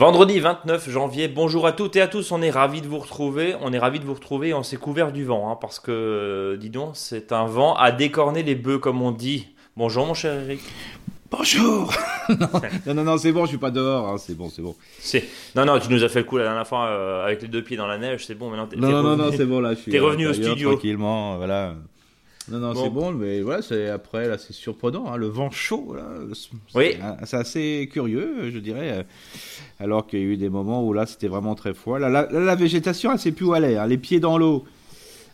Vendredi 29 janvier, bonjour à toutes et à tous, on est ravis de vous retrouver, on est ravis de vous retrouver, on s'est couvert du vent, hein, parce que, dis donc, c'est un vent à décorner les bœufs, comme on dit. Bonjour mon cher Eric. Bonjour Non, non, non, c'est bon, je suis pas dehors, hein, c'est bon, c'est bon. C'est... Non, non, tu nous as fait le coup la dernière fois euh, avec les deux pieds dans la neige, c'est bon, maintenant t'es, Non, t'es non, non, revenu. non, c'est bon, là, je suis T'es revenu au studio. Tranquillement, voilà. Non, non, Bon. c'est bon, mais voilà, c'est après, là, c'est surprenant, hein, le vent chaud, là, c'est- Oui. c'est- c'est assez curieux, je dirais, euh, alors qu'il y a eu des moments où là, c'était vraiment très froid. Là, la végétation, elle sait plus où aller, hein, les pieds dans l'eau,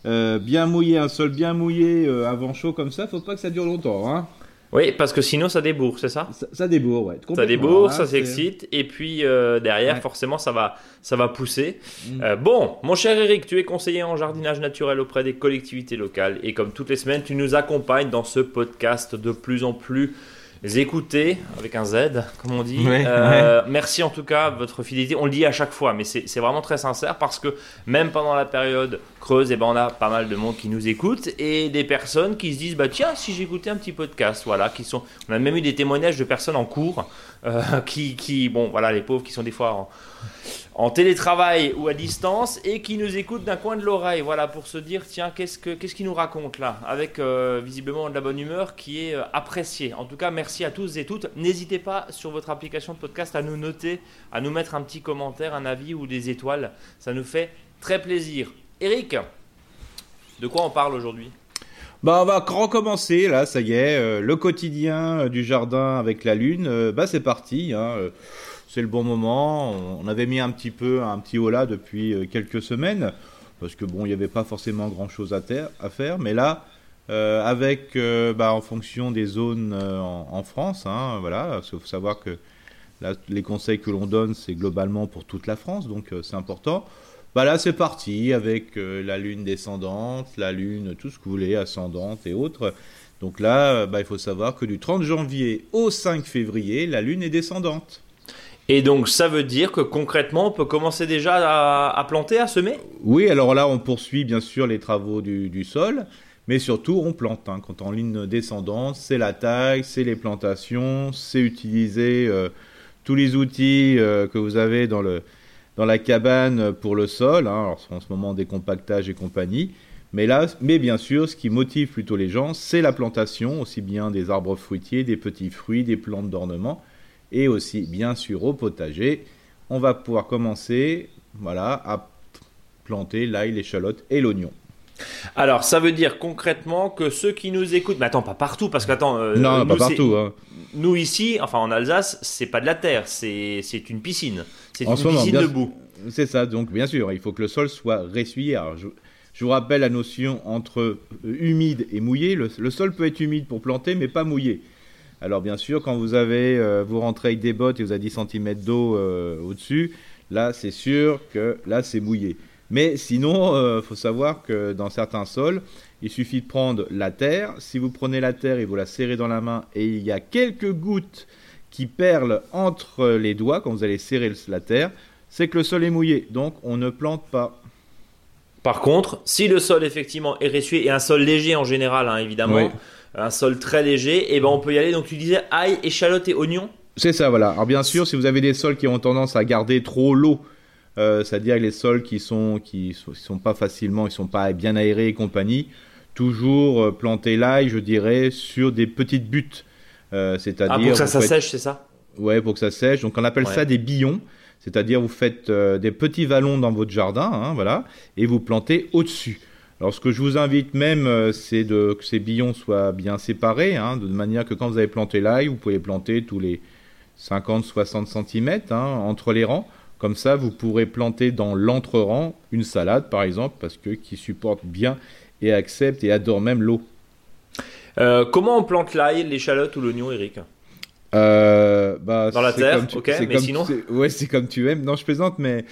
euh, bien mouillé, un sol bien mouillé, euh, un vent chaud comme ça, faut pas que ça dure longtemps, hein. Oui, parce que sinon ça débourre, c'est ça? Ça, ça débourre, ouais. Ça débourre, ça s'excite, et puis euh, derrière, Ouais. forcément, ça va, ça va pousser. Mm. Euh, bon, mon cher Eric, tu es conseiller en jardinage naturel auprès des collectivités locales, et comme toutes les semaines, tu nous accompagnes dans ce podcast de plus en plus écouté, avec un Z, comme on dit. Ouais, Euh, Merci en tout cas de votre fidélité. On le dit à chaque fois, mais c'est c'est vraiment très sincère parce que même pendant la période creuse, eh ben, on a pas mal de monde qui nous écoute et des personnes qui se disent bah tiens si j'écoutais un petit podcast, voilà, qui sont. On a même eu des témoignages de personnes en cours euh, qui, qui, bon voilà, les pauvres qui sont des fois en, en télétravail ou à distance et qui nous écoutent d'un coin de l'oreille, voilà, pour se dire tiens qu'est-ce que qu'est-ce qu'il nous raconte là, avec euh, visiblement de la bonne humeur qui est euh, appréciée. En tout cas, merci à tous et toutes. N'hésitez pas sur votre application de podcast à nous noter, à nous mettre un petit commentaire, un avis ou des étoiles. Ça nous fait très plaisir. Eric, de quoi on parle aujourd'hui? Bah, on va recommencer, là, ça y est. euh, le quotidien du jardin avec la lune, bah, c'est parti. hein, c'est le bon moment. On, avait mis un petit peu un petit haut là depuis euh, quelques semaines. Parce que bon, il n'y avait pas forcément grand chose à, faire. Mais là, euh, avec, euh, bah, en fonction des zones en, France, hein, voilà, il faut savoir que les conseils que l'on donne, c'est globalement pour toute la France. Donc, c'est important. Bah là, c'est parti avec la lune descendante, la lune, tout ce que vous voulez, ascendante et autres. Donc là, bah, il faut savoir que du 30 janvier au 5 février, la lune est descendante. Et donc ça veut dire que concrètement on peut commencer déjà à, planter, à semer? Oui, alors là, on poursuit bien sûr les travaux du, sol, mais surtout on plante. hein. Quand en ligne descendante, c'est la taille, c'est les plantations, c'est utiliser euh, tous les outils euh, que vous avez dans, le, dans la cabane pour le sol. hein. Alors en ce moment, décompactage et compagnie. Mais là, mais bien sûr, ce qui motive plutôt les gens, c'est la plantation, aussi bien des arbres fruitiers, des petits fruits, des plantes d'ornement, et aussi bien sûr au potager. On va pouvoir commencer, voilà, à planter l'ail, l'échalote et l'oignon. Alors ça veut dire concrètement que ceux qui nous écoutent, mais attends pas partout parce qu'attends, euh, non, nous, pas partout. hein. nous ici, enfin en Alsace, c'est pas de la terre, c'est une piscine, c'est une moment, piscine de boue. C'est ça, donc bien sûr, il faut que le sol soit ressuyé. Alors, je, je vous rappelle la notion entre euh, humide et mouillé. Le, le sol peut être humide pour planter, mais pas mouillé. Alors bien sûr, quand vous avez, euh, vous rentrez avec des bottes et vous avez 10 cm d'eau euh, au-dessus, là c'est sûr que là c'est mouillé. Mais sinon, il faut savoir que dans certains sols, il suffit de prendre la terre. Si vous prenez la terre et vous la serrez dans la main et il y a quelques gouttes qui perlent entre les doigts quand vous allez serrer la terre, c'est que le sol est mouillé. Donc on ne plante pas. Par contre, si le sol effectivement est ressué et un sol léger en général, hein, évidemment, Oui. Un sol très léger, et ben on peut y aller. Donc tu disais ail, échalote et oignon. C'est ça, voilà. Alors bien sûr, si vous avez des sols qui ont tendance à garder trop l'eau, euh, c'est-à-dire les sols qui sont qui sont, qui sont pas facilement, ils sont pas bien aérés et compagnie, toujours euh, planter l'ail, je dirais, sur des petites buttes. Euh, c'est-à-dire Ah pour que ça, vous ça faites- sèche, c'est ça? Ouais, pour que ça sèche. Donc on appelle Ouais. ça des billons. C'est-à-dire vous faites des petits vallons dans votre jardin, hein, voilà, et vous plantez au-dessus. Alors ce que je vous invite même, euh, c'est de que ces billons soient bien séparés, hein, de manière que quand vous avez planté l'ail, vous pouvez planter tous les 50-60 cm entre les rangs. Comme ça, vous pourrez planter dans l'entre-rang une salade, par exemple, parce que qui supporte bien et accepte et adore même l'eau. Euh, Comment on plante l'ail, l'échalote ou l'oignon, Eric? Euh, bah, Dans la terre, comme tu- ok, mais comme- sinon? Ouais, c'est comme tu aimes. Non, je plaisante, mais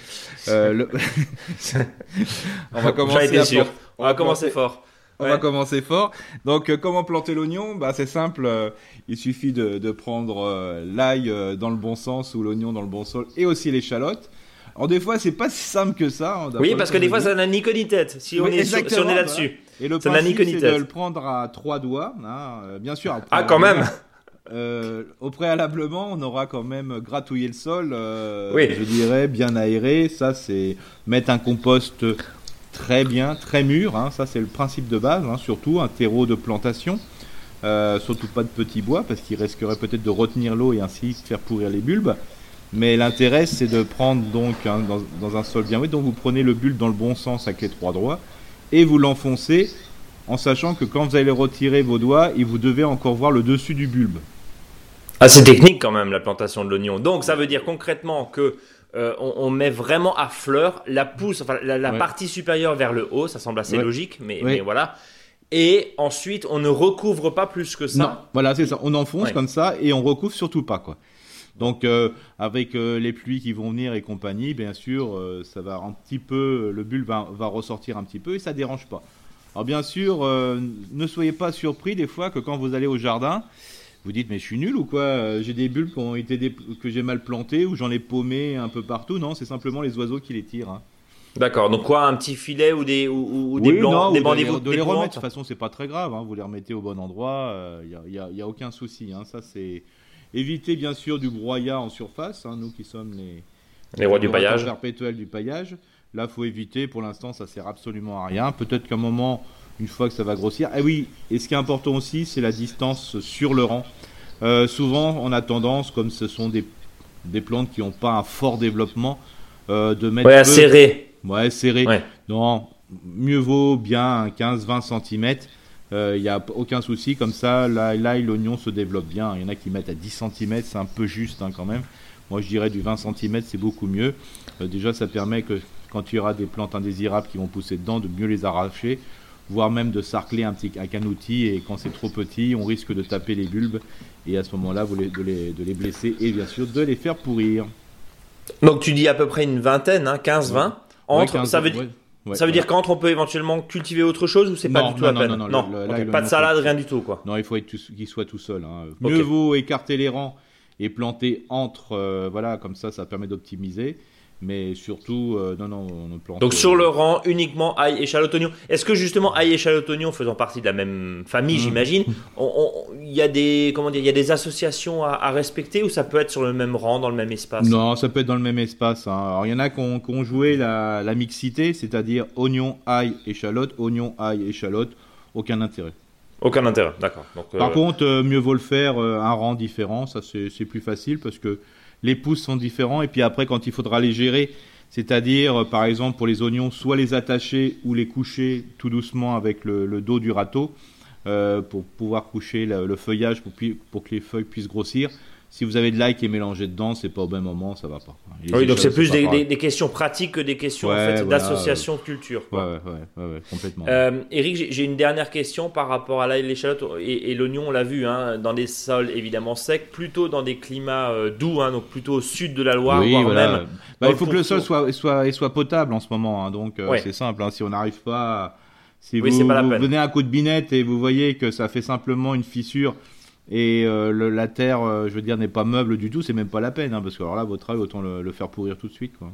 euh, le- on va commencer. à sûr. On va commencer fort. On Ouais. va commencer fort. Donc, euh, comment planter l'oignon? Bah, c'est simple. euh, il suffit de, de prendre euh, l'ail dans le bon sens ou l'oignon dans le bon sol, et aussi l'échalote. Alors des fois, c'est pas si simple que ça. hein, Oui, parce ce que des fois, ça n'a ni queue ni tête. Si on est, sur- si on est là-dessus. Et le ça n'a ni principe, queue ni c'est tête. de le prendre à trois doigts, hein, bien sûr. Ah, quand même euh, au préalablement, on aura quand même gratouillé le sol, euh, Oui. je dirais, bien aéré. Ça, c'est mettre un compost très bien, très mûr. hein. Ça, c'est le principe de base, hein, surtout un terreau de plantation. Euh, surtout pas de petits bois, parce qu'il risquerait peut-être de retenir l'eau et ainsi faire pourrir les bulbes. Mais l'intérêt, c'est de prendre donc hein, dans, un sol bien donc vous prenez le bulbe dans le bon sens avec les trois et vous l'enfoncez en sachant que quand vous allez retirer vos doigts, et vous devez encore voir le dessus du bulbe. Ah, c'est technique quand même la plantation de l'oignon. Donc ça veut dire concrètement que euh, on, on met vraiment à fleur la pousse, enfin la, la Ouais. partie supérieure vers le haut, ça semble assez Ouais. logique, mais, Ouais. mais voilà. Et ensuite, on ne recouvre pas plus que ça. Non, voilà, c'est ça. On enfonce comme ça et on recouvre surtout pas, quoi. Donc, euh, avec euh, les pluies qui vont venir et compagnie, bien sûr, ça va un petit peu, le bulbe va, va ressortir un petit peu et ça dérange pas. Alors, bien sûr, ne soyez pas surpris des fois que quand vous allez au jardin, vous dites mais je suis nul ou quoi Euh, J'ai des bulbes qui ont été que j'ai mal plantés ou j'en ai paumé un peu partout. Non, c'est simplement les oiseaux qui les tirent. hein. D'accord. Donc quoi, un petit filet ou des ou, ou- ou Oui, des blancs, non, des ou de les, d'évo- de les d'épouvante remettre. De toute façon, c'est pas très grave. hein, Vous les remettez au bon endroit. Il n'y a, y a- y a aucun souci. hein, Ça, c'est éviter bien sûr du broyat en surface. hein, nous qui sommes les, Les rois du paillage. perpétuels du paillage. Là, faut éviter. Pour l'instant, ça sert absolument à rien. Peut-être qu'à un moment, une fois que ça va grossir. Ah oui. Et ce qui est important aussi, c'est la distance sur le rang. Euh, souvent, on a tendance, comme ce sont des, des plantes qui n'ont pas un fort développement, euh, de mettre Ouais, peu- serrer. Ouais, serré. Ouais. Non, mieux vaut bien un 15-20 cm. Il n'y a aucun souci. Comme ça, là, là l'oignon se développe bien. Il y en a qui mettent à 10 cm, c'est un peu juste hein, quand même. Moi, je dirais du 20 cm, c'est beaucoup mieux. Euh, déjà, ça permet que quand il y aura des plantes indésirables qui vont pousser dedans, de mieux les arracher, voire même de sarcler un petit, avec un outil. Et quand c'est trop petit, on risque de taper les bulbes. Et à ce moment-là, de, les, de les blesser et bien sûr de les faire pourrir. Donc tu dis à peu près une vingtaine, hein, 15-20. Entre, Ouais, 15, ça veut, ouais, ouais, ça veut dire qu'entre on peut éventuellement cultiver autre chose ou c'est pas du tout non, la non, peine non, le- là, pas de salade, rien du tout quoi. Non, il faut qu'il soit tout seul. hein. Mieux vaut écarter les rangs et planter entre, euh, voilà, comme ça, ça permet d'optimiser. Mais surtout, euh, non, non, on ne plante. Donc sur le rang uniquement ail, échalote, oignon. Est-ce que justement ail, échalote, oignon faisant partie de la même famille, Mhm. j'imagine, il y a des comment dire, il y a des associations à, à respecter ou ça peut être sur le même rang, dans le même espace? Non, ça peut être dans le même espace. hein. Alors, il y en a qui ont, qui ont joué la, la mixité, c'est-à-dire oignon, ail, échalote, oignon, ail, échalote. Aucun intérêt. Aucun intérêt, d'accord. Donc, euh, Par contre, euh, mieux vaut le faire euh, un rang différent, ça c'est plus facile parce que les pousses sont différents et puis après quand il faudra les gérer, c'est-à-dire euh, par exemple pour les oignons, soit les attacher ou les coucher tout doucement avec le, dos du râteau euh, pour pouvoir coucher le, feuillage pour que les feuilles puissent grossir. Si vous avez de l'ail qui est mélangé dedans, c'est pas au même moment, ça va pas. Les oui, donc c'est plus des, pareil. des- des questions pratiques que des questions en Ouais, fait, voilà, d'association de culture. Quoi. ouais, complètement. Euh, Eric, j'ai- une dernière question par rapport à l'ail, l'échalote et, et l'oignon. On l'a vu, hein, dans des sols évidemment secs, plutôt dans des climats euh, doux, hein, donc plutôt au sud de la Loire, oui, voire voilà. même. Bah, il le faut que le sol soit, soit, soit potable en ce moment. hein, donc, euh, c'est simple. si on n'arrive pas. Si Oui, vous, pas la vous venez un coup de binette et vous voyez que ça fait simplement une fissure et euh, le- la terre, euh, je veux dire, n'est pas meuble du tout, c'est même pas la peine. hein, parce que alors là, votre œil, autant le, le faire pourrir tout de suite. Quoi.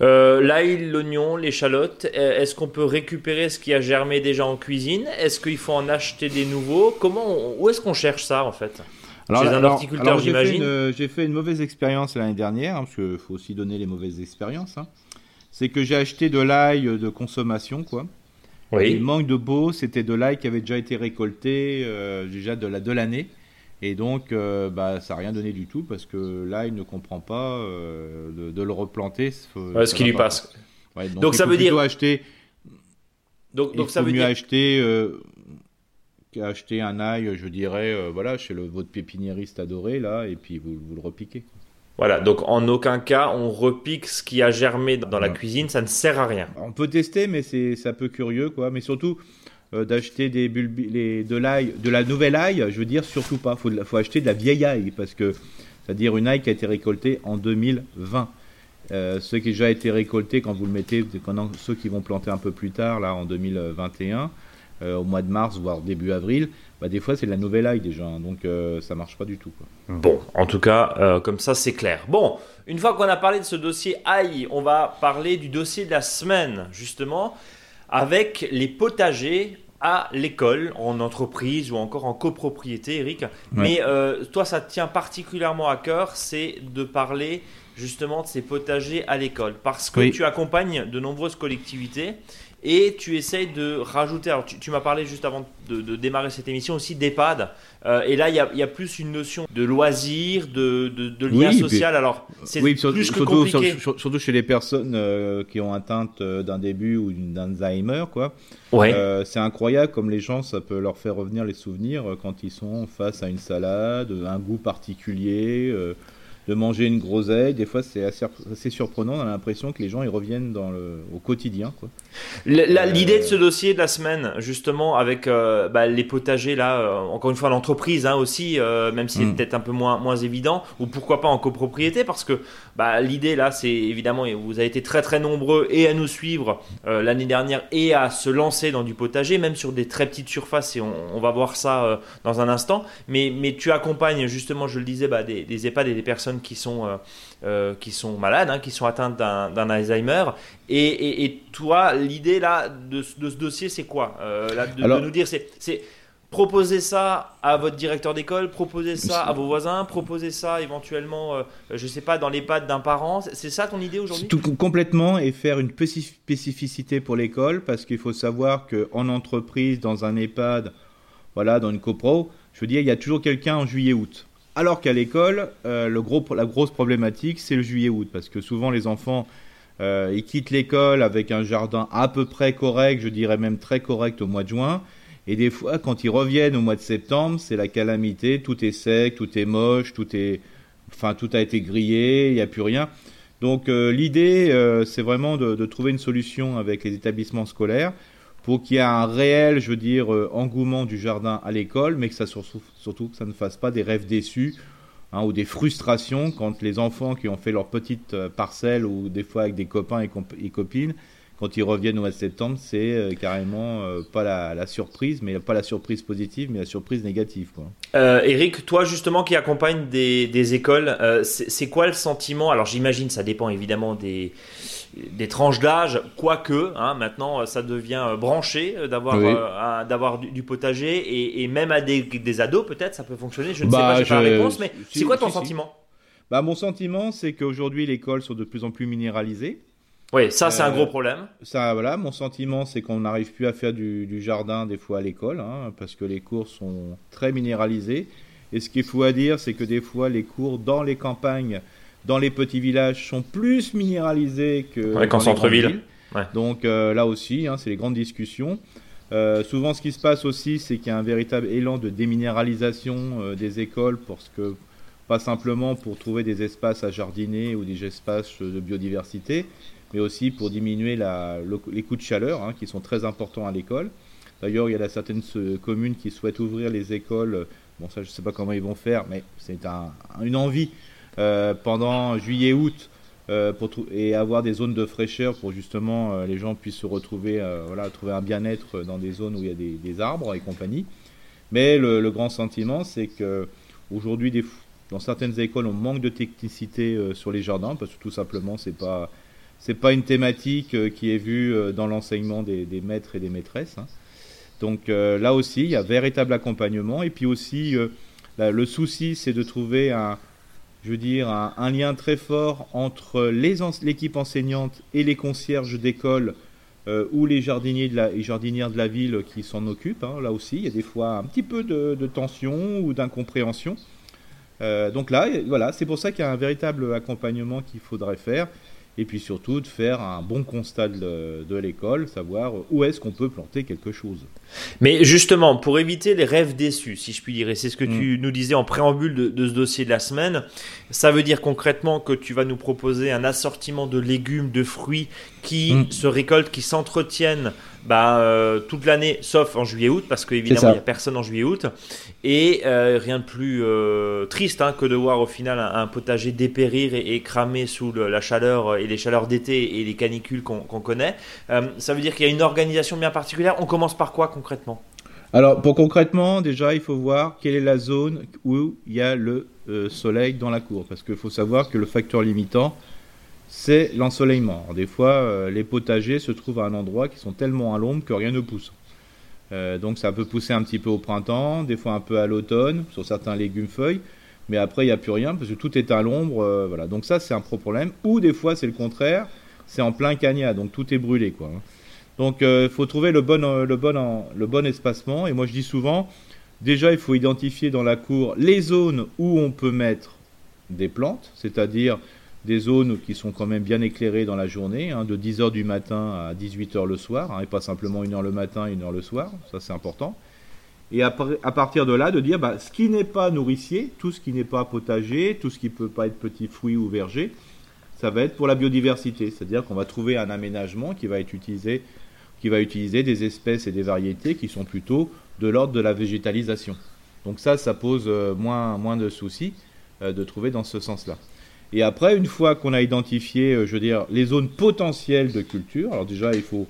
Euh, L'ail, l'oignon, l'échalote, est-ce qu'on peut récupérer ce qui a germé déjà en cuisine? Est-ce qu'il faut en acheter des nouveaux? Comment on- Où est-ce qu'on cherche ça en fait? Chez un alors- horticulteur, alors, j'ai fait j'imagine. une- J'ai fait une mauvaise expérience l'année dernière, hein, parce qu'il faut aussi donner les mauvaises expériences. hein. C'est que j'ai acheté de l'ail de consommation, quoi. Il Oui. manque de beau, c'était de l'ail qui avait déjà été récolté déjà de la de l'année. Et donc, euh, bah, ça n'a rien donné du tout parce que l'ail ne comprend pas euh, de, de le replanter. faut- ce qui lui pas. passe. Ouais, donc, Donc il ça veut dire- acheter. Donc, il donc ça veut mieux dire. acheter, euh, acheter un ail, je dirais, euh, voilà, chez le, votre pépiniériste adoré là, et puis vous, vous le repiquez. Voilà, donc en aucun cas on repique ce qui a germé dans la cuisine, ça ne sert à rien. On peut tester, mais c'est c'est un peu curieux, quoi. Mais surtout, euh, d'acheter des bulbi- de l'ail, de la nouvelle ail, je veux dire, surtout pas. Faut, faut acheter de la vieille ail, parce que, c'est-à-dire une ail qui a été récoltée en 2020. Euh, ce qui a déjà été récolté quand vous le mettez, ceux qui vont planter un peu plus tard, là, en 2021, euh, au mois de mars, voire début avril, bah, des fois c'est de la nouvelle ail déjà, hein, donc euh, ça marche pas du tout. Bon, en tout cas, euh, comme ça c'est clair. Bon, une fois qu'on a parlé de ce dossier ail, on va parler du dossier de la semaine, justement, avec les potagers à l'école, en entreprise ou encore en copropriété, Eric. Mais euh, toi, ça te tient particulièrement à cœur, c'est de parler justement de ces potagers à l'école. Parce que tu accompagnes de nombreuses collectivités et tu essayes de rajouter. Alors, tu, m'as parlé juste avant de, démarrer cette émission aussi d'EHPAD. Euh, et là, il y, a, plus une notion de loisir, de, de, lien social. Alors, c'est plus que surtout, compliqué. surtout chez les personnes euh, qui ont atteinte euh, d'un début ou d'Alzheimer, quoi. Ouais. c'est incroyable comme les gens, ça peut leur faire revenir les souvenirs quand ils sont face à une salade, un goût particulier de manger une groseille. Des fois, c'est assez, assez, surprenant. On a l'impression que les gens ils reviennent dans le, au quotidien. Euh, l'idée de ce dossier de la semaine, justement, avec euh, bah, les potagers, là, euh, encore une fois, l'entreprise hein, aussi, même si c'est mm. peut-être un peu moins, moins évident, ou pourquoi pas en copropriété, parce que bah, l'idée là, c'est évidemment, vous avez été très très nombreux et à nous suivre l'année dernière et à se lancer dans du potager, même sur des très petites surfaces, et on, va voir ça dans un instant. Mais, mais tu accompagnes justement, je le disais, bah, des, des EHPAD et des personnes qui sont, euh, euh, qui sont malades, hein, qui sont atteintes d'un Alzheimer. Et, et, toi, l'idée là de, de, ce dossier, c'est quoi euh, là, de, nous dire, c'est proposer ça à votre directeur d'école, proposer ça à vos voisins, proposer ça éventuellement, je sais pas, dans les pattes d'un parent. C'est ça ton idée aujourd'hui? Tout complètement et faire une spécificité pour l'école parce qu'il faut savoir qu'en entreprise, dans un EHPAD, voilà, dans une copro, je veux dire, il y a toujours quelqu'un en juillet-août. Alors qu'à l'école, euh, la grosse problématique, c'est le juillet-août, parce que souvent les enfants, euh, ils quittent l'école avec un jardin à peu près correct, je dirais même très correct au mois de juin, et des fois, quand ils reviennent au mois de septembre, c'est la calamité, tout est sec, tout est moche, tout est, enfin tout a été grillé, il n'y a plus rien. Donc euh, l'idée, c'est vraiment de, trouver une solution avec les établissements scolaires pour qu'il y ait un réel, je veux dire, euh, engouement du jardin à l'école, mais que ça surtout, que ça ne fasse pas des rêves déçus hein, ou des frustrations quand les enfants qui ont fait leur petite euh, parcelle ou des fois avec des copains et, copines, quand ils reviennent au mois de septembre, c'est euh, carrément pas la, surprise, mais pas la surprise positive, mais la surprise négative. Quoi. Eric, toi justement qui accompagne des, des écoles, c'est quoi le sentiment? Alors j'imagine, ça dépend évidemment des des tranches d'âge, quoique, hein, maintenant ça devient euh, branché euh, d'avoir euh, d'avoir du, potager et, même à des, des ados peut-être ça peut fonctionner. Je ne sais bah, pas, j'ai pas la réponse, mais c'est quoi ton sentiment? Bah mon sentiment c'est qu'aujourd'hui les écoles sont de plus en plus minéralisées. Oui, ça c'est un gros problème. Ça voilà, mon sentiment c'est qu'on n'arrive plus à faire du, jardin des fois à l'école hein, parce que les cours sont très minéralisés. Et ce qu'il faut à dire c'est que des fois les cours dans les campagnes dans les petits villages sont plus minéralisés que qu'en centre-ville. Donc euh, là aussi, hein, c'est les grandes discussions. Euh, souvent, ce qui se passe aussi, c'est qu'il y a un véritable élan de déminéralisation euh, des écoles, parce que pas simplement pour trouver des espaces à jardiner ou des espaces de biodiversité, mais aussi pour diminuer les coûts de chaleur, hein, qui sont très importants à l'école. D'ailleurs, il y a certaines communes qui souhaitent ouvrir les écoles. Bon, ça, je ne sais pas comment ils vont faire, mais c'est un, une envie euh, pendant juillet-août euh, et avoir des zones de fraîcheur pour justement euh, les gens puissent se retrouver, voilà, trouver un bien-être dans des zones où il y a des, arbres et compagnie. Mais le, grand sentiment, c'est que aujourd'hui, dans certaines écoles, on manque de technicité sur les jardins parce que tout simplement, c'est pas c'est pas une thématique qui est vue dans l'enseignement des, maîtres et des maîtresses. Hein. Donc là aussi, il y a véritable accompagnement. Et puis aussi, le souci, c'est de trouver un, je veux dire, un, lien très fort entre l'équipe enseignante et les concierges d'école euh, ou les jardiniers de jardinières de la ville qui s'en occupent. Hein, là aussi, il y a des fois un petit peu de, tension ou d'incompréhension. Euh, donc là, voilà, c'est pour ça qu'il y a un véritable accompagnement qu'il faudrait faire et puis surtout de faire un bon constat de, l'école, savoir où est-ce qu'on peut planter quelque chose. Mais justement, pour éviter les rêves déçus, si je puis dire, et c'est ce que tu mm. nous disais en préambule de, ce dossier de la semaine, ça veut dire concrètement que tu vas nous proposer un assortiment de légumes, de fruits qui mm. se récoltent, qui s'entretiennent bah, euh, toute l'année, sauf en juillet-août, parce qu'évidemment, il n'y a personne en juillet-août. Et euh, rien de plus euh, triste hein, que de voir au final un, potager dépérir et, cramer sous la chaleur et les chaleurs d'été et les canicules qu'on connaît. ça veut dire qu'il y a une organisation bien particulière. On commence par quoi concrètement? Alors, pour concrètement, déjà, il faut voir quelle est la zone où il y a le soleil dans la cour. Parce qu'il faut savoir que le facteur limitant, c'est l'ensoleillement. Des fois, euh, les potagers se trouvent à un endroit qui sont tellement à l'ombre que rien ne pousse. donc ça peut pousser un petit peu au printemps, des fois un peu à l'automne sur certains légumes feuilles, mais après il n'y a plus rien parce que tout est à l'ombre. voilà. Donc ça c'est un problème. Ou des fois c'est le contraire, c'est en plein cagnat, donc tout est brûlé quoi. Hein. Donc il faut trouver le bon, le, bon, le bon espacement. Et moi je dis souvent, déjà il faut identifier dans la cour les zones où on peut mettre des plantes, c'est-à-dire des zones qui sont quand même bien éclairées dans la journée, hein, de 10h du matin à 18h le soir, hein, et pas simplement une heure le matin, une heure le soir, ça c'est important. Et à, partir de là, de dire bah, ce qui n'est pas nourricier, tout ce qui n'est pas potager, tout ce qui ne peut pas être petit fruit ou verger, ça va être pour la biodiversité. C'est-à-dire qu'on va trouver un aménagement qui va être utilisé, qui va utiliser des espèces et des variétés qui sont plutôt de l'ordre de la végétalisation. Donc ça, ça pose euh, moins, moins de soucis euh, de trouver dans ce sens-là. Et après, une fois qu'on a identifié, euh, je veux dire, les zones potentielles de culture, alors déjà, il faut,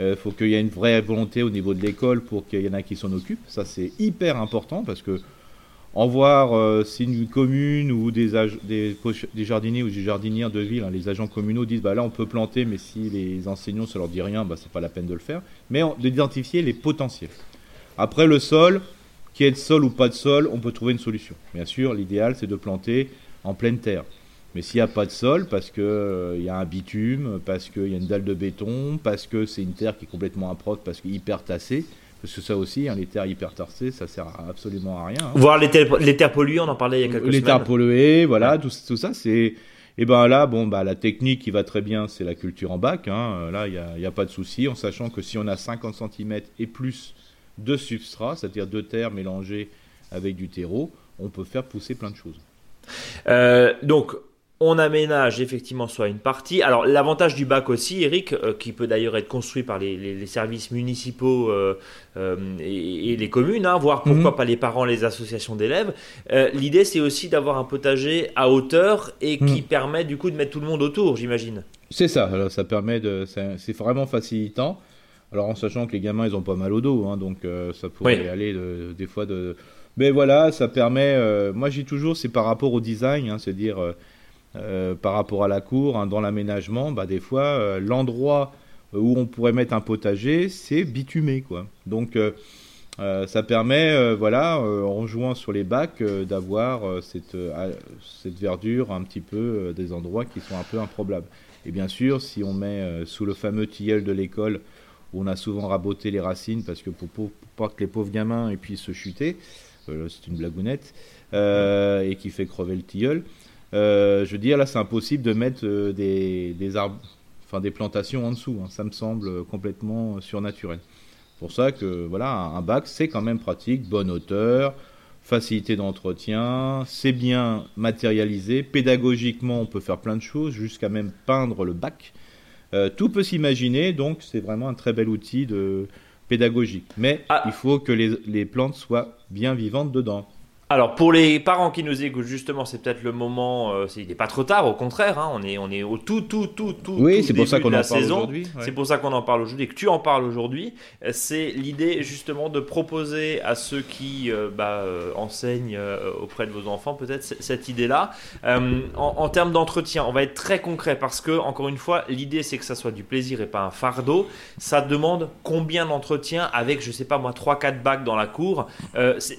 euh, faut qu'il y ait une vraie volonté au niveau de l'école pour qu'il y en ait qui s'en occupent. Ça, c'est hyper important parce que en voir euh, si une commune ou des, des, des, jardiniers ou des jardinières de ville, hein, les agents communaux disent bah là on peut planter, mais si les enseignants ça leur dit rien, bah c'est pas la peine de le faire. Mais d'identifier les potentiels. Après le sol, qu'il y ait de sol ou pas de sol, on peut trouver une solution. Bien sûr, l'idéal c'est de planter en pleine terre. Mais s'il n'y a pas de sol, parce qu'il euh, il y a un bitume, parce qu'il y a une dalle de béton, parce que c'est une terre qui est complètement improte, parce qu'hyper hyper tassée, parce que ça aussi, hein, les terres hyper tassées, ça sert absolument à rien. Hein. Voir les terres, les terres, polluées, on en parlait il y a quelques les semaines. Les terres polluées, voilà, tout, tout, ça, c'est... Et ben là, bon, bah, la technique qui va très bien, c'est la culture en bac. Hein. Là, il n'y a, a, pas de souci, en sachant que si on a 50 cm et plus de substrat, c'est-à-dire de terre mélangée avec du terreau, on peut faire pousser plein de choses. Euh, donc, on aménage effectivement soit une partie. Alors l'avantage du bac aussi, Eric, euh, qui peut d'ailleurs être construit par les, services municipaux euh, euh, et, les communes, hein, voire pourquoi mhm. pas les parents, les associations d'élèves. L'idée c'est aussi d'avoir un potager à hauteur et qui mhm. permet du coup de mettre tout le monde autour, j'imagine. C'est ça. Alors ça permet de, c'est vraiment facilitant. Alors en sachant que les gamins ils ont pas mal au dos, hein, donc ça pourrait aller des fois de. Mais voilà, ça permet. moi j'ai toujours c'est par rapport au design, hein, c'est dire euh, par rapport à la cour, hein, dans l'aménagement, bah, des fois, euh, l'endroit où on pourrait mettre un potager, c'est bitumé. Donc, euh, ça permet, voilà, en rejoint sur les bacs, d'avoir cette, verdure un petit peu des endroits qui sont un peu improbables. Et bien sûr, si on met sous le fameux tilleul de l'école, où on a souvent raboté les racines, parce que pour, pour, pas que les pauvres gamins puissent se chuter, c'est une blagounette, et qui fait crever le tilleul, euh, je veux dire, là, c'est impossible de mettre euh, des, des, arbres, enfin des plantations en dessous. Hein. Ça me semble complètement surnaturel. Pour ça que voilà, un bac, c'est quand même pratique, bonne hauteur, facilité d'entretien, c'est bien matérialisé. Pédagogiquement, on peut faire plein de choses, jusqu'à même peindre le bac. Euh, tout peut s'imaginer, donc c'est vraiment un très bel outil de pédagogique. Mais ah. il faut que les, les plantes soient bien vivantes dedans. Alors pour les parents qui nous écoutent justement, c'est peut-être le moment. Euh, il n'est pas trop tard, au contraire. Hein, on est on est au tout tout tout tout. Oui, c'est pour ça qu'on en parle aujourd'hui. C'est pour ça qu'on en parle aujourd'hui, que tu en parles aujourd'hui. C'est l'idée justement de proposer à ceux qui euh, bah, euh, enseignent auprès de vos enfants peut-être cette idée-là. En, en, termes d'entretien, on va être très concret parce que encore une fois, l'idée c'est que ça soit du plaisir et pas un fardeau. Ça demande combien d'entretien avec je sais pas moi 3-4 bacs dans la cour.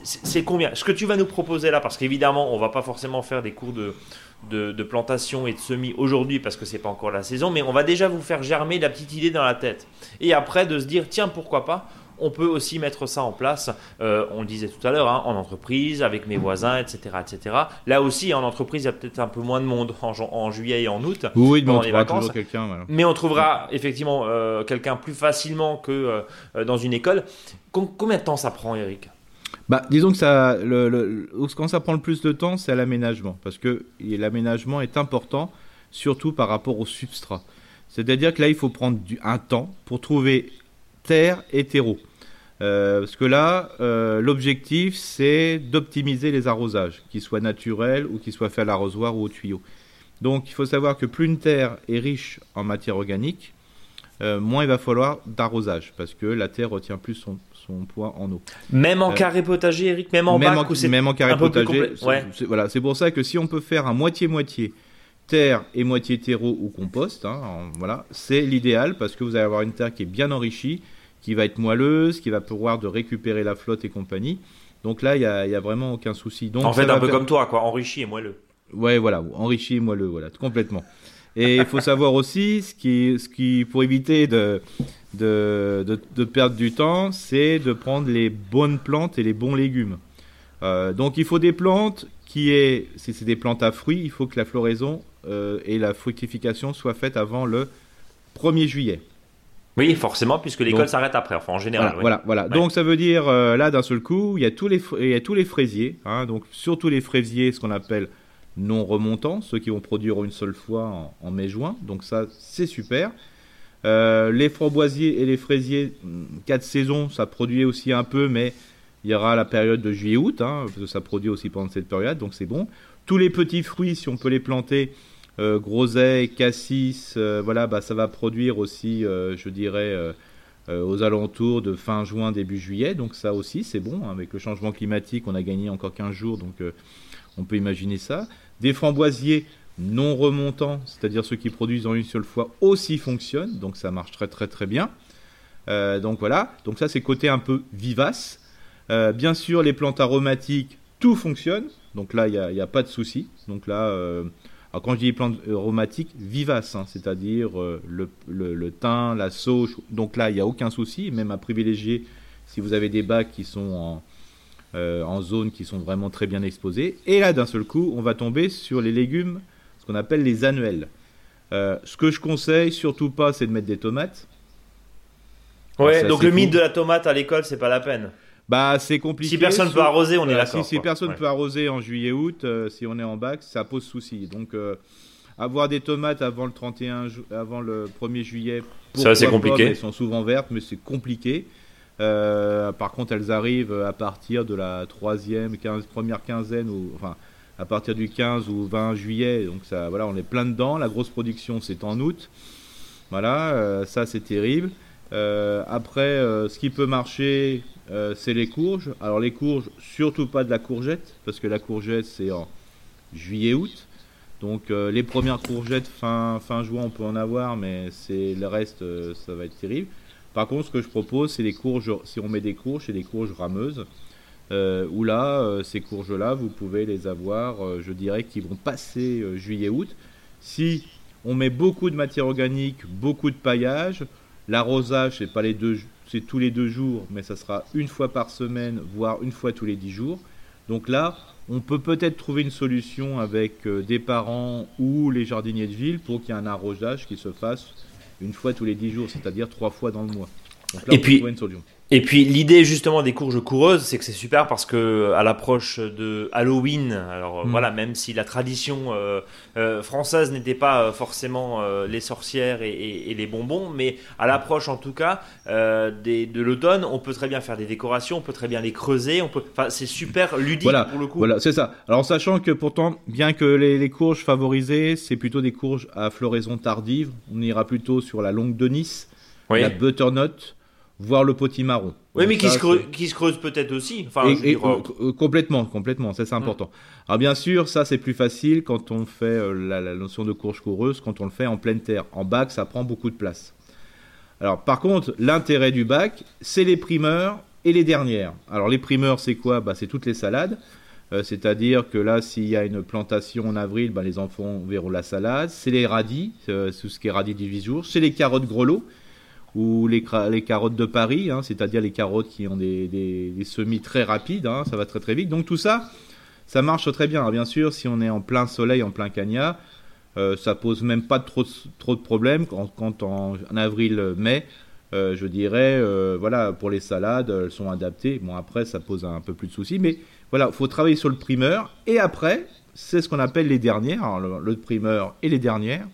c'est combien? Ce que tu vas proposer là, parce qu'évidemment, on va pas forcément faire des cours de, de, plantation et de semis aujourd'hui parce que c'est pas encore la saison, mais on va déjà vous faire germer la petite idée dans la tête. Et après, de se dire, tiens, pourquoi pas on peut aussi mettre ça en place, euh, on le disait tout à l'heure, hein, en entreprise, avec mes voisins, etc. etc. Là aussi, en entreprise, il y a peut-être un peu moins de monde en, juillet et en août. Oui, mais on les vacances. quelqu'un. Mais on trouvera effectivement euh, quelqu'un plus facilement que euh, dans une école. combien de temps ça prend, Eric? Bah, disons que ça, le, quand ça prend le plus de temps, c'est à l'aménagement, parce que l'aménagement est important, surtout par rapport au substrat. C'est-à-dire que là, il faut prendre du, un temps pour trouver terre et terreau. Euh, parce que là, euh, l'objectif, c'est d'optimiser les arrosages, qu'ils soient naturels ou qu'ils soient faits à l'arrosoir ou au tuyau. Donc, il faut savoir que plus une terre est riche en matière organique, euh, moins il va falloir d'arrosage, parce que la terre retient plus son, son poids en eau. Même en euh, carré potager, Eric, même en même bac, en, même en carré potager. C'est, voilà, c'est pour ça que si on peut faire un moitié-moitié terre et moitié terreau ou compost, hein, voilà, c'est l'idéal parce que vous allez avoir une terre qui est bien enrichie, qui va être moelleuse, qui va pouvoir de récupérer la flotte et compagnie. Donc là, il n'y a, y a, vraiment aucun souci. Donc, en fait, un peu comme toi, quoi, enrichi et moelleux. Ouais, voilà, enrichi et moelleux, voilà, complètement. Et il faut savoir aussi, ce qui, ce qui, pour éviter de, de, de, perdre du temps, c'est de prendre les bonnes plantes et les bons légumes. Euh, donc il faut des plantes qui est, si c'est des plantes à fruits, il faut que la floraison euh, et la fructification soient faites avant le 1er juillet. Oui, forcément, puisque l'école s'arrête après, enfin en général. Voilà, voilà. Donc ça veut dire, euh, là, d'un seul coup, il y a tous les, il y a tous les fraisiers, hein, donc surtout les fraisiers, ce qu'on appelle non remontants, ceux qui vont produire une seule fois en, mai-juin. Donc ça, c'est super. Euh, les framboisiers et les fraisiers, hmm, quatre saisons, ça produit aussi un peu, mais il y aura la période de juillet-août, hein, parce que ça produit aussi pendant cette période, donc c'est bon. Tous les petits fruits, si on peut les planter, euh, groseille, cassis, euh, voilà, bah, ça va produire aussi, euh, je dirais, aux alentours de fin juin, début juillet. Donc ça aussi, c'est bon. Avec le changement climatique, on a gagné encore 15 jours, donc on peut imaginer ça. Des framboisiers non remontants, c'est-à-dire ceux qui produisent en une seule fois, aussi fonctionnent. Donc ça marche très très très bien. donc voilà, donc ça c'est côté un peu vivace. bien sûr, les plantes aromatiques, tout fonctionne. Donc là, il n'y a, pas de souci. Donc là, alors quand je dis plantes aromatiques, vivaces, hein, c'est-à-dire euh, le, le, thym, la sauge, donc là il n'y a aucun souci, même à privilégier si vous avez des bacs qui sont en, euh, en zone qui sont vraiment très bien exposés. Et là d'un seul coup, on va tomber sur les légumes, ce qu'on appelle les annuels. Euh, ce que je conseille surtout pas, c'est de mettre des tomates. Ouais, donc le mythe de la tomate à l'école, c'est pas la peine. Bah, c'est compliqué. Si personne peut arroser, on est d'accord. Si, personne peut arroser en juillet-août, euh, si on est en bac, ça pose souci. Donc, euh, avoir des tomates avant le 31, avant le 1er juillet, ça c'est compliqué. elles sont souvent vertes, mais c'est compliqué. Euh, par contre, elles arrivent à partir de la troisième, première quinzaine, ou enfin à partir du 15 ou 20 juillet. Donc ça, voilà, on est plein dedans. La grosse production, c'est en août. Voilà, ça c'est terrible. après, ce qui peut marcher, euh, c'est les courges. Alors les courges, surtout pas de la courgette, parce que la courgette c'est en juillet-août. Donc euh, les premières courgettes fin, fin juin on peut en avoir, mais c'est le reste euh, ça va être terrible. Par contre ce que je propose c'est les courges, si on met des courges, c'est des courges rameuses. où là, ces courges-là, vous pouvez les avoir, je dirais, qui vont passer juillet-août. Si on met beaucoup de matière organique, beaucoup de paillage, l'arrosage, c'est pas les deux c'est tous les deux jours, mais ça sera une fois par semaine, voire une fois tous les dix jours. Donc là, on peut peut-être trouver une solution avec euh, des parents ou les jardiniers de ville pour qu'il y ait un arrosage qui se fasse une fois tous les dix jours, c'est-à-dire trois fois dans le mois. Donc là, Et puis, Et puis l'idée justement des courges coureuses, c'est que c'est super parce que à l'approche de Halloween, alors mm. voilà, même si la tradition euh, euh, française n'était pas euh, forcément les sorcières et, les bonbons, mais à l'approche en tout cas des, de l'automne, on peut très bien faire des décorations, on peut très bien les creuser, on peut, enfin c'est super ludique voilà, pour le coup. Voilà, c'est ça. Alors sachant que pourtant, bien que les, les courges favorisées, c'est plutôt des courges à floraison tardive, on ira plutôt sur la longue de Nice, la butternut voire le potimarron. Oui, mais qui, se creuse, peut-être aussi. Enfin, euh, euh, complètement, complètement, ça c'est important. Alors bien sûr, ça c'est plus facile quand on fait euh, la, notion de courge coureuse, quand on le fait en pleine terre. En bac, ça prend beaucoup de place. Alors par contre, l'intérêt du bac, c'est les primeurs et les dernières. Alors les primeurs, c'est quoi? Bah, C'est toutes les salades. C'est-à-dire que là, s'il y a une plantation en avril, bah, les enfants verront la salade. C'est les radis, tout ce qui est radis 18 jours. C'est les carottes grelots ou les, les carottes de Paris, hein, c'est-à-dire les carottes qui ont des, des, semis très rapides, hein, ça va très très vite. Donc tout ça, ça marche très bien. bien sûr, si on est en plein soleil, en plein cagnat, euh, ça pose même pas trop, trop de problèmes. Quand, en, avril-mai, euh, je dirais, euh, voilà, pour les salades, elles sont adaptées. Bon, après, ça pose un peu plus de soucis, mais voilà, faut travailler sur le primeur. Et après, c'est ce qu'on appelle les dernières, le, le primeur et les dernières.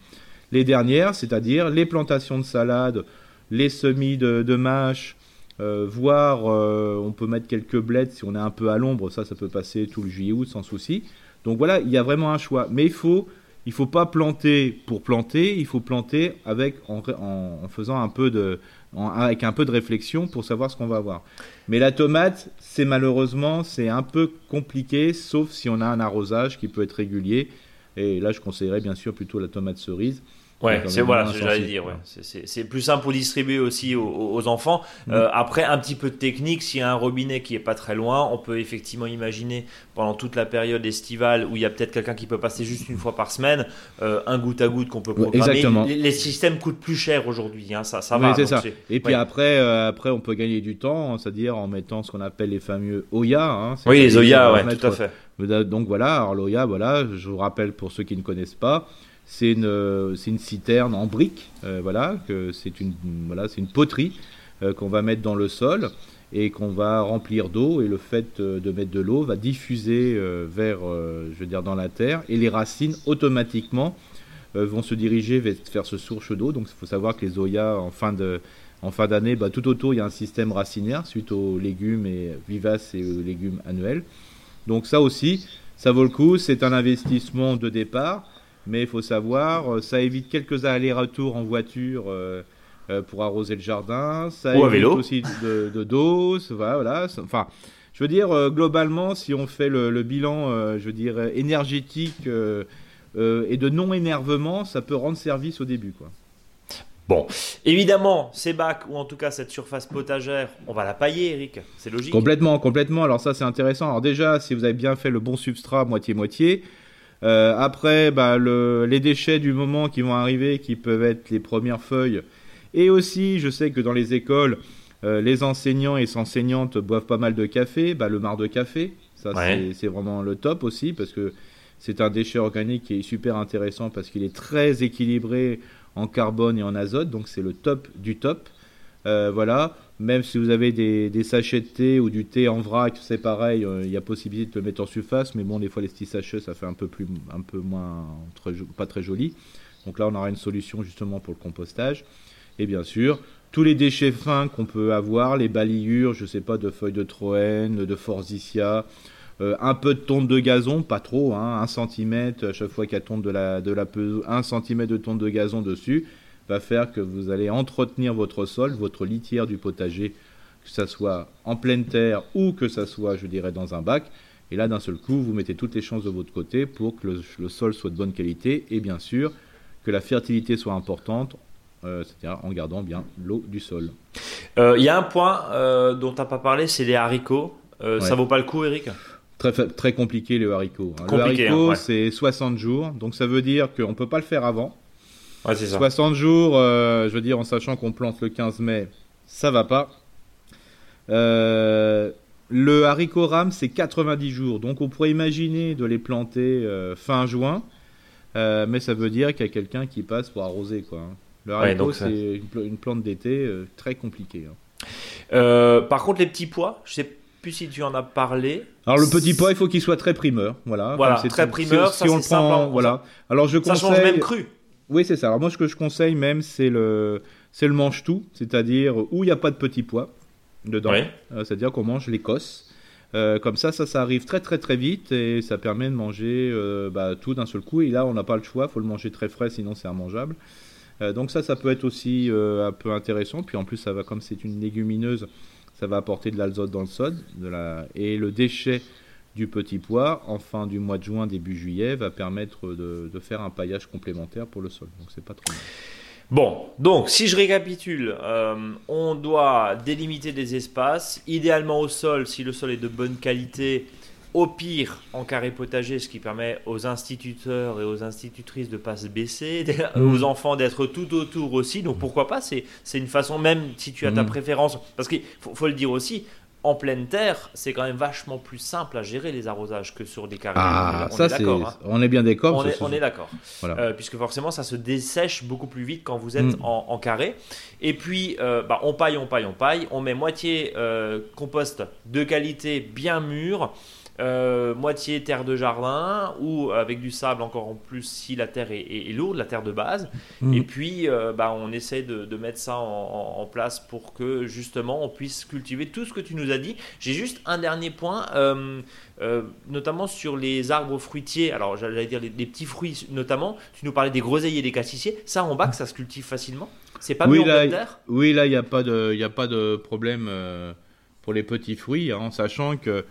Les dernières, c'est-à-dire les plantations de salades les semis de, de mâche, euh, voire euh, on peut mettre quelques bleds si on est un peu à l'ombre, ça ça peut passer tout le juillet août sans souci. Donc voilà, il y a vraiment un choix, mais il faut il faut pas planter pour planter, il faut planter avec en, en, faisant un peu de avec un peu de réflexion pour savoir ce qu'on va avoir. Mais la tomate, c'est malheureusement c'est un peu compliqué, sauf si on a un arrosage qui peut être régulier. Et là, je conseillerais bien sûr plutôt la tomate cerise Ouais, c'est voilà, j'allais dire. Ouais. C'est plus simple pour distribuer aussi aux, enfants. Mm. Euh, après, un petit peu de technique, s'il y a un robinet qui est pas très loin, on peut effectivement imaginer pendant toute la période estivale où il y a peut-être quelqu'un qui peut passer juste une fois par semaine, euh, un goutte à goutte qu'on peut programmer. exactement. Les, systèmes coûtent plus cher aujourd'hui, hein, ça, ça va. ça. Et puis après, euh, après, on peut gagner du temps, c'est-à-dire en mettant ce qu'on appelle les fameux Oya. Hein, oui, les Oya, ouais, tout à fait. Donc voilà, alors l'Oya, voilà, je vous rappelle pour ceux qui ne connaissent pas. C'est une, euh, une citerne en briques, euh, voilà, c'est une, voilà, une poterie euh, qu'on va mettre dans le sol et qu'on va remplir d'eau et le fait de mettre de l'eau va diffuser vers, je veux dire, dans la terre et les racines automatiquement vont se diriger vers, ce source d'eau. Donc il faut savoir que les Oyas en fin de en fin d'année, bah, tout autour il y a un système racinaire suite aux légumes et vivaces et aux légumes annuels. Donc ça aussi, ça vaut le coup. C'est un investissement de départ mais il faut savoir, euh, ça évite quelques allers-retours en voiture euh, euh, pour arroser le jardin. Ça Ou évite vélo. aussi de, de doses. Voilà, Enfin, je veux dire, globalement, si on fait le, bilan, je veux dire, énergétique et de non-énervement, ça peut rendre service au début, quoi. Bon, évidemment, ces bacs, ou en tout cas cette surface potagère, on va la pailler, Eric. C'est logique. Complètement, complètement. Alors ça, c'est intéressant. Alors déjà, si vous avez bien fait le bon substrat, moitié-moitié, euh, après, bah, le, les déchets du moment qui vont arriver, qui peuvent être les premières feuilles. Et aussi, je sais que dans les écoles, euh, les enseignants et les enseignantes boivent pas mal de café. Bah, le marc de café, ça c'est vraiment le top aussi parce que c'est un déchet organique qui est super intéressant parce qu'il est très équilibré en carbone et en azote, donc c'est le top du top. Euh, voilà. Même si vous avez des, sachets de thé ou du thé en vrac, c'est pareil, euh, il y a possibilité de le mettre en surface, mais bon, des fois les petits sachets, ça fait un peu plus, un peu moins, pas très joli. Donc là, on aura une solution justement pour le compostage. Et bien sûr, tous les déchets fins qu'on peut avoir, les balayures, je sais pas, de feuilles de troène, de forsythia, euh, un peu de tonte de gazon, pas trop, hein, un centimètre à chaque fois qu'il y a tonte de la, de la un centimètre de tonte de gazon dessus va faire que vous allez entretenir votre sol, votre litière du potager, que ça soit en pleine terre ou que ça soit, je dirais, dans un bac. Et là, d'un seul coup, vous mettez toutes les chances de votre côté pour que le, sol soit de bonne qualité et bien sûr que la fertilité soit importante, euh, c'est-à-dire en gardant bien l'eau du sol. Euh, il y a un point euh, dont tu n'as pas parlé, c'est les haricots. Ça vaut pas le coup, Eric? Très, très compliqué le haricot. Hein. le haricot, hein, c'est 60 jours, donc ça veut dire qu'on ne peut pas le faire avant. 60 jours, euh, je veux dire, en sachant qu'on plante le 15 mai, ça va pas. Euh, le haricot rame, c'est 90 jours. Donc on pourrait imaginer de les planter euh, fin juin. mais ça veut dire qu'il y a quelqu'un qui passe pour arroser. Quoi. Hein. Le haricot, c'est une, plante d'été très compliquée. Hein. par contre, les petits pois, je sais plus si tu en as parlé. Alors le petit pois, il faut qu'il soit très primeur. Voilà, voilà très primeur. Si, on le prend, voilà. Alors je conseille. Ça change même cru. Oui, c'est ça. Alors moi, ce que je conseille même, c'est le, c'est le mange-tout, c'est-à-dire où il n'y a pas de petits pois dedans. Euh, c'est-à-dire qu'on mange l'écosse. Euh, comme ça, ça, ça arrive très très très vite et ça permet de manger euh, bah, tout d'un seul coup. Et là, on n'a pas le choix, il faut le manger très frais, sinon c'est immangeable. donc ça, ça peut être aussi un peu intéressant. Puis en plus, ça va comme c'est une légumineuse, ça va apporter de l'azote dans le sol, de la... et le déchet du petit pois en fin du mois de juin, début juillet, va permettre de, faire un paillage complémentaire pour le sol. Donc c'est pas trop mal. Bon, donc si je récapitule, euh, on doit délimiter des espaces, idéalement au sol, si le sol est de bonne qualité, au pire en carré potager, ce qui permet aux instituteurs et aux institutrices de ne pas se baisser, mmh. aux enfants d'être tout autour aussi. Donc pourquoi pas C'est une façon, même si tu as ta mmh. préférence, parce qu'il faut, le dire aussi, en pleine terre, c'est quand même vachement plus simple à gérer les arrosages que sur des carrés. Ah, on ça c'est. Hein. On est bien d'accord. On est, d'accord. Euh, puisque forcément, ça se dessèche beaucoup plus vite quand vous êtes mm. en, carré. Et puis, euh, bah, on paille, on paille, on paille. On met moitié euh, compost de qualité bien mûr. Euh, moitié terre de jardin ou avec du sable encore en plus si la terre est, lourde, la terre de base. Mm. Et puis, euh, bah, on essaie de, mettre ça en, place pour que justement on puisse cultiver tout ce que tu nous as dit. J'ai juste un dernier point, euh, notamment sur les arbres fruitiers. Alors, j'allais dire les, petits fruits notamment. Tu nous parlais des groseilliers et des cassissiers. Ça, en bac, ça se cultive facilement? C'est pas oui, en là, terre? Oui, là, il n'y a, pas de, a pas de problème pour les petits fruits, hein, en sachant que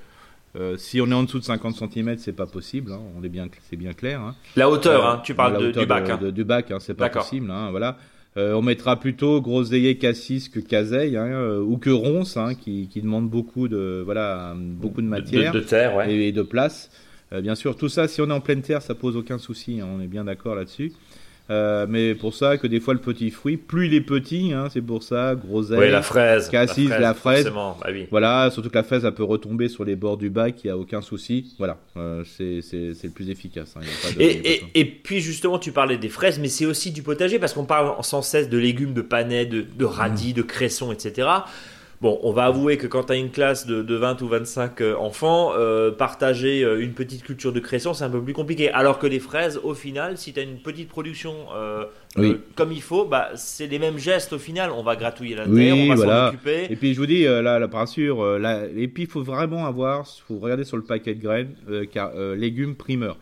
Euh, si on est en dessous de 50 cm, c'est pas possible. Hein, on est bien, c'est bien clair. Hein. La hauteur, hein, tu parles de, du bac. De, du bac, c'est pas possible. voilà. Euh, on mettra plutôt groseillier cassis que caseille euh, ou que ronce, qui, qui, demande beaucoup de voilà beaucoup de matière de, terre ouais. et, de place. bien sûr, tout ça, si on est en pleine terre, ça pose aucun souci. on est bien d'accord là-dessus. Euh, mais pour ça que des fois le petit fruit, plus il est petit, hein, c'est pour ça, groseille, oui, la fraise, cassis, la fraise, bah oui. voilà, surtout que la fraise elle peut retomber sur les bords du bac, il n'y a aucun souci, voilà, euh, c'est le plus efficace. Hein, et, et, et, puis justement tu parlais des fraises, mais c'est aussi du potager parce qu'on parle sans cesse de légumes, de panais, de, de radis, mmh. de cressons, etc. Bon, on va avouer que quand tu as une classe de, 20 ou 25 euh, enfants, euh, partager euh, une petite culture de création, c'est un peu plus compliqué. Alors que les fraises, au final, si tu as une petite production comme il faut, bah, c'est les mêmes gestes au final. On va gratouiller la terre, on va s'en occuper. Et puis je vous dis, là, la bien sûr, et puis il faut vraiment avoir, il faut regarder sur le paquet de graines, car, légumes primeurs.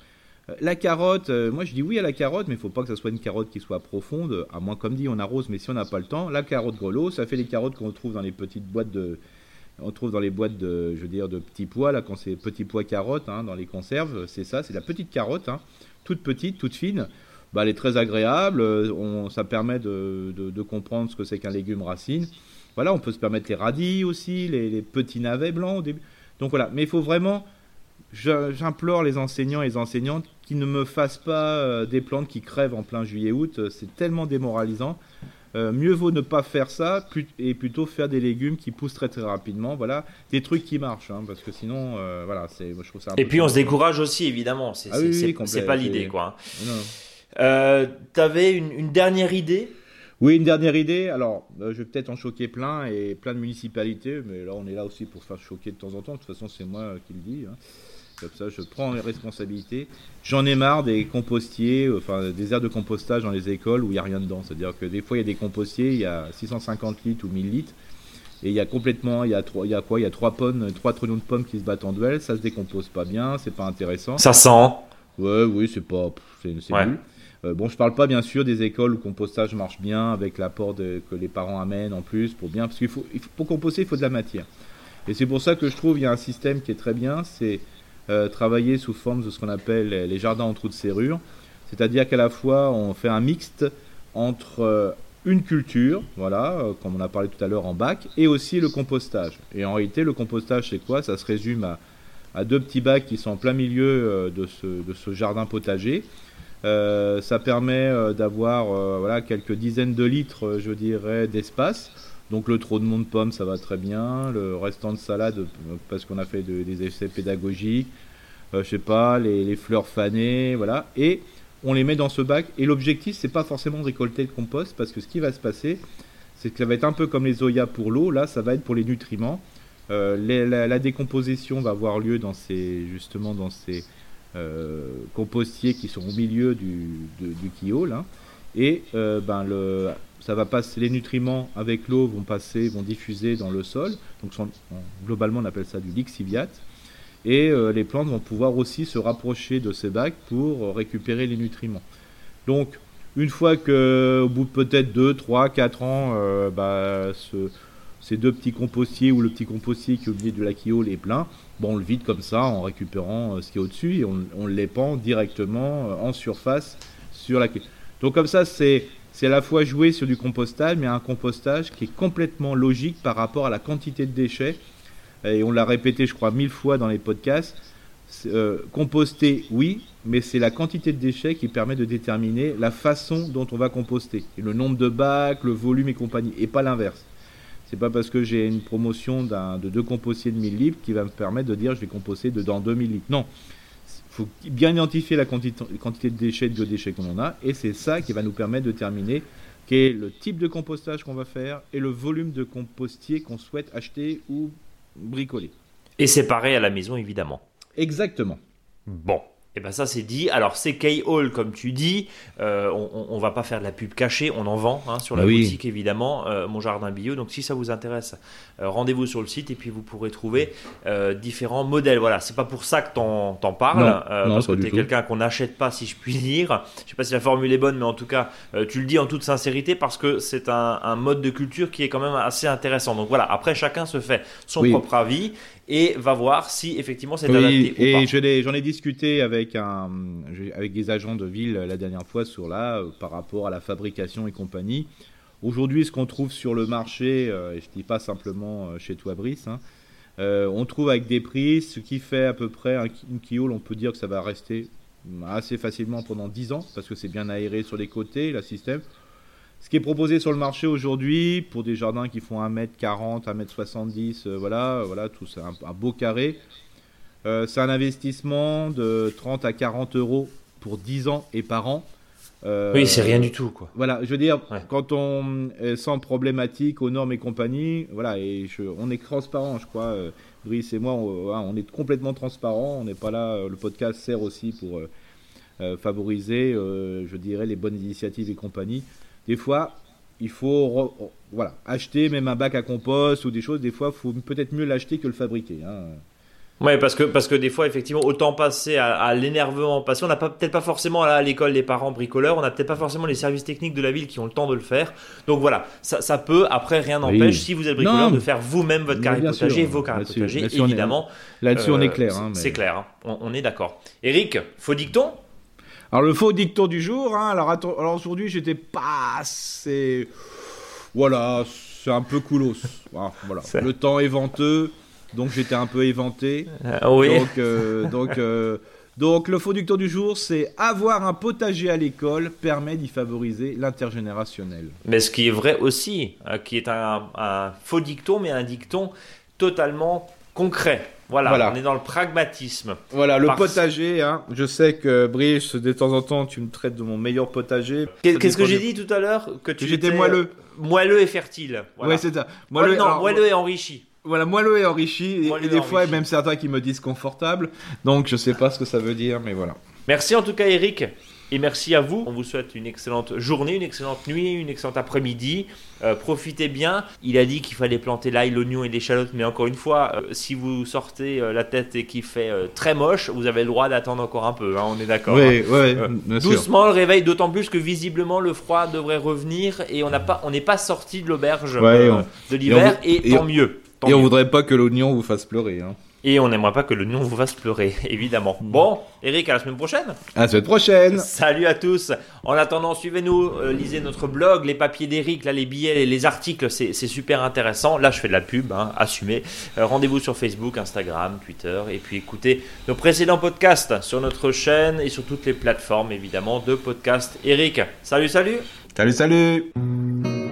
Euh, la carotte, euh, moi je dis oui à la carotte, mais il faut pas que ce soit une carotte qui soit profonde, à moins comme dit on arrose, mais si on n'a pas le temps, la carotte grelot, ça fait les carottes qu'on trouve dans les petites boîtes de, on trouve dans les boîtes de, je veux dire, de petits pois là, quand c'est petits pois carottes hein, dans les conserves, c'est ça, c'est la petite carotte, hein, toute petite, toute fine. Bah, elle est très agréable, euh, ça permet de, de, comprendre ce que c'est qu'un légume racine. Voilà, on peut se permettre les radis aussi, les, les petits navets blancs au début. Donc voilà, mais il faut vraiment J'implore les enseignants et les enseignantes qui ne me fassent pas euh, des plantes qui crèvent en plein juillet-août. Euh, c'est tellement démoralisant. Euh, mieux vaut ne pas faire ça et plutôt faire des légumes qui poussent très très rapidement. Voilà, des trucs qui marchent, hein, parce que sinon, voilà, c'est, je trouve ça. et puis on se décourage aussi, évidemment. C'est, ah pas l'idée, quoi. Hein. Tu avais une, une, dernière idée? Oui, une dernière idée. Alors, je vais peut-être en choquer plein et plein de municipalités, mais là, on est là aussi pour faire choquer de temps en temps. De toute façon, c'est moi qui le dis. Hein. Comme ça, je prends les responsabilités. J'en ai marre des compostiers, enfin des aires de compostage dans les écoles où il n'y a rien dedans. C'est-à-dire que des fois, il y a des compostiers, il y a 650 litres ou 1000 litres. Et il y a complètement, il y a, trois, il y a quoi? Il y a trois pommes, trois trillions de pommes qui se battent en duel. Ça se décompose pas bien, c'est pas intéressant. Ça sent. Ouais, oui, c'est pas, c'est ouais. Euh, bon, je parle pas bien sûr des écoles où le compostage marche bien avec l'apport que les parents amènent en plus pour bien, parce qu'il faut, pour composter, il faut de la matière. Et c'est pour ça que je trouve il y a un système qui est très bien, c'est euh, travailler sous forme de ce qu'on appelle les jardins en trous de serrure. C'est-à-dire qu'à la fois, on fait un mixte entre euh, une culture, voilà, euh, comme on a parlé tout à l'heure en bac, et aussi le compostage. Et en réalité, le compostage, c'est quoi? Ça se résume à, deux petits bacs qui sont en plein milieu de ce, de ce jardin potager. ça permet d'avoir voilà, quelques dizaines de litres, je dirais, d'espace donc le trop de monde pomme, ça va très bien. Le restant de salade, parce qu'on a fait des essais pédagogiques. Euh, je sais pas, les, fleurs fanées, voilà. Et on les met dans ce bac. Et l'objectif, c'est pas forcément de récolter le compost, parce que ce qui va se passer, c'est que ça va être un peu comme les Oya pour l'eau. Là, ça va être pour les nutriments. Euh, la, décomposition va avoir lieu dans ces, justement dans ces euh, compostiers qui sont au milieu du, du kiosque. Là. Et ben le, ça va passer, les nutriments avec l'eau vont passer, vont diffuser dans le sol. Donc globalement, on appelle ça du lixiviate. Et euh, les plantes vont pouvoir aussi se rapprocher de ces bacs pour récupérer les nutriments. Donc, une fois que, au bout de peut-être 2, 3, 4 ans, euh, bah, ces deux petits compostiers ou le petit compostier qui est au milieu de la quiole est plein, bon, on le vide comme ça en récupérant euh, ce qui est au-dessus et on, on l'épand directement en surface sur la quiole. Donc, comme ça, c'est à la fois jouer sur du compostage, mais un compostage qui est complètement logique par rapport à la quantité de déchets. Et on l'a répété, je crois, mille fois dans les podcasts. Euh, composter, oui, mais c'est la quantité de déchets qui permet de déterminer la façon dont on va composter. Et le nombre de bacs, le volume et compagnie, et pas l'inverse. C'est pas parce que j'ai une promotion de deux compostiers de 1000 litres qui va me permettre de dire je vais composter dedans 2000 litres. Non, faut bien identifier la quantité, de déchets, de biodéchets qu'on a, et c'est ça qui va nous permettre de terminer quel est le type de compostage qu'on va faire et le volume de compostier qu'on souhaite acheter ou bricoler. Et séparer à la maison, évidemment. Exactement. Bon, et eh ben ça c'est dit. Alors c'est K-Hall comme tu dis, euh, on, on, va pas faire de la pub cachée, on en vend hein, sur la bah boutique évidemment, euh, mon jardin bio. Donc si ça vous intéresse, euh, rendez-vous sur le site et puis vous pourrez trouver différents modèles. Voilà, c'est pas pour ça que t'en, t'en parles, parce que t'es quelqu'un qu'on n'achète pas si je puis dire. Je sais pas si la formule est bonne, mais en tout cas tu le dis en toute sincérité parce que c'est un, un, mode de culture qui est quand même assez intéressant. Donc voilà, après chacun se fait son propre avis et va voir si effectivement c'est Oui, adapté ou pas. et je j'en ai, discuté avec, un, avec des agents de ville la dernière fois sur là, euh, par rapport à la fabrication et compagnie. Aujourd'hui, ce qu'on trouve sur le marché, euh, et je dis pas simplement euh, chez toi, Brice, hein, euh, on trouve avec des prix, ce qui fait à peu près un, une Keyhole, on peut dire que ça va rester assez facilement pendant 10 ans, parce que c'est bien aéré sur les côtés, le système. Ce qui est proposé sur le marché aujourd'hui, pour des jardins qui font 1m40, 1m70, euh, voilà, voilà, tout ça, un, un beau carré, euh, c'est un investissement de 30 à 40 euros pour 10 ans et par an. Euh, Oui, c'est rien du tout quoi. Voilà, je veux dire, Ouais. quand on est sans problématique aux normes et compagnie, voilà, et je, on est transparent, je crois, Brice et moi, on, on est complètement transparent, on n'est pas là, le podcast sert aussi pour favoriser, je dirais, les bonnes initiatives et compagnie. Des fois, il faut voilà, acheter même un bac à compost ou des choses, des fois, il faut peut-être mieux l'acheter que le fabriquer. hein. Ouais, parce que, parce que des fois, effectivement, autant passer à, à l'énervement, parce qu'on n'a peut-être pas forcément là, à l'école des parents bricoleurs, on n'a peut-être pas forcément les services techniques de la ville qui ont le temps de le faire. Donc voilà, ça, ça peut, après, rien Oui. n'empêche, si vous êtes bricoleur, Non, de faire vous-même votre carré potager, sûr, vos carrés potagers, évidemment. Là-dessus, on Euh, est clair. hein, c'est- clair, hein. on, on est d'accord. Eric, faux dicton? Alors le faux dicton du jour, hein, alors, aujourd'hui j'étais pas assez... Voilà, c'est un peu coolos. Ah, voilà. C'est- Le temps est venteux, donc j'étais un peu éventé. Euh, Oui. Donc, euh, donc, euh, donc le faux dicton du jour, c'est avoir un potager à l'école permet d'y favoriser l'intergénérationnel. Mais ce qui est vrai aussi, hein, qui est un, un faux dicton, mais un dicton totalement concret. Voilà, Voilà. on est dans le pragmatisme. Voilà, le Parce- potager, hein, je sais que Brice, de temps en temps, tu me traites de mon meilleur potager. Qu'est-ce que j'ai dit tout à l'heure Que tu j'étais étais, moelleux. euh, Moelleux et fertile. Voilà. Ouais, c'est ça. Moelleux, Moelleux, non, alors, moelleux et enrichi. Voilà, moelleux et enrichi, et, Moelleux et et des fois enrichi. même certains qui me disent confortable. Donc je sais pas ce que ça veut dire, mais voilà. Merci en tout cas Eric. Et merci à vous. On vous souhaite une excellente journée, une excellente nuit, une excellente après-midi. Euh, profitez bien. Il a dit qu'il fallait planter l'ail, l'oignon et l'échalote. Mais encore une fois, euh, si vous sortez euh, la tête et qu'il fait très moche, vous avez le droit d'attendre encore un peu. hein, on est d'accord. hein. Oui, sûr. Doucement le réveil, d'autant plus que visiblement le froid devrait revenir et on n'a pas, on n'est pas sorti de l'auberge Ouais, on- de l'hiver et on- tant on- mieux. Tant Et on mieux. voudrait pas que l'oignon vous fasse pleurer. Hein. Et on n'aimerait pas que le nom vous fasse pleurer, évidemment. Mm. Bon, Eric, à la semaine prochaine. À la semaine prochaine. Salut à tous. En attendant, suivez-nous, euh, lisez notre blog, les papiers d'Eric, là, les billets, et les articles, c'est c'est super intéressant. Là, je fais de la pub, hein, assumez. Euh, Rendez-vous sur Facebook, Instagram, Twitter, et puis écoutez nos précédents podcasts sur notre chaîne et sur toutes les plateformes, évidemment, de podcasts. Eric, salut, salut. Salut, salut.